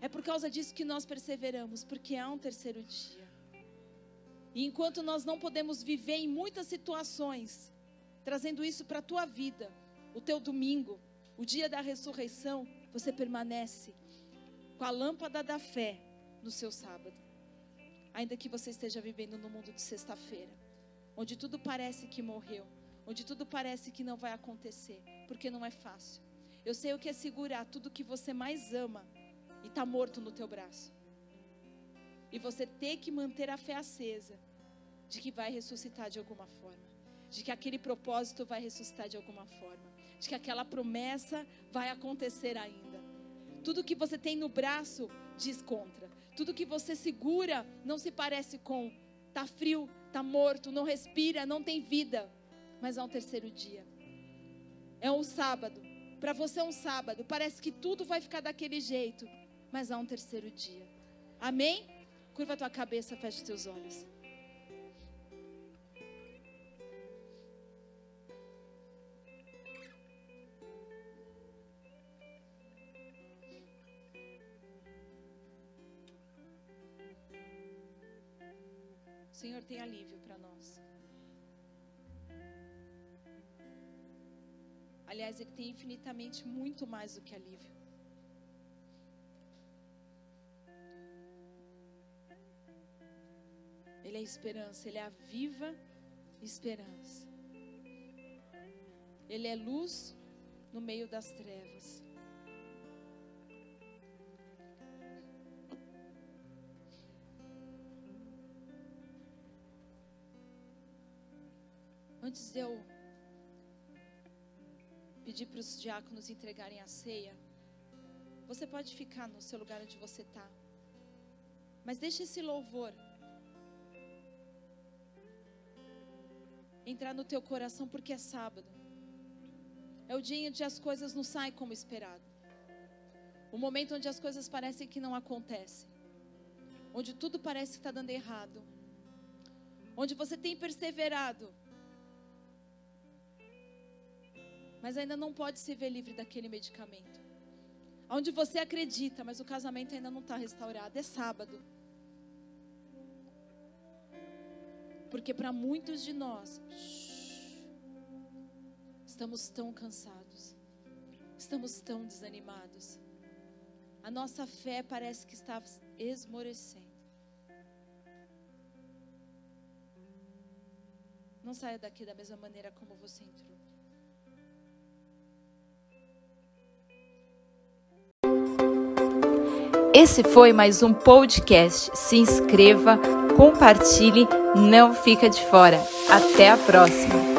É por causa disso que nós perseveramos, porque há um terceiro dia. E enquanto nós não podemos viver em muitas situações, trazendo isso para a tua vida, o teu domingo, o dia da ressurreição, você permanece com a lâmpada da fé no seu sábado. Ainda que você esteja vivendo no mundo de sexta-feira, onde tudo parece que morreu, onde tudo parece que não vai acontecer, porque não é fácil. Eu sei o que é segurar tudo que você mais ama e está morto no teu braço. E você ter que manter a fé acesa de que vai ressuscitar de alguma forma, de que aquele propósito vai ressuscitar de alguma forma, de que aquela promessa vai acontecer ainda. Tudo que você tem no braço diz contra. Tudo que você segura não se parece com. Tá frio, tá morto, não respira, não tem vida. Mas há um terceiro dia. É um sábado. Para você é um sábado. Parece que tudo vai ficar daquele jeito. Mas há um terceiro dia. Amém? Curva a tua cabeça, feche os teus olhos. Senhor tem alívio para nós. Aliás, Ele tem infinitamente muito mais do que alívio. Ele é esperança, Ele é a viva esperança. Ele é luz no meio das trevas. Antes de eu pedir para os diáconos entregarem a ceia, você pode ficar no seu lugar onde você está. Mas deixe esse louvor entrar no teu coração porque é sábado. É o dia onde as coisas não saem como esperado. O momento onde as coisas parecem que não acontecem. Onde tudo parece que está dando errado. Onde você tem perseverado mas ainda não pode se ver livre daquele medicamento. Onde você acredita, mas o casamento ainda não está restaurado. É sábado. Porque para muitos de nós, estamos tão cansados, estamos tão desanimados. A nossa fé parece que está esmorecendo. Não saia daqui da mesma maneira como você entrou. Esse foi mais um podcast. Se inscreva, compartilhe, não fica de fora. Até a próxima.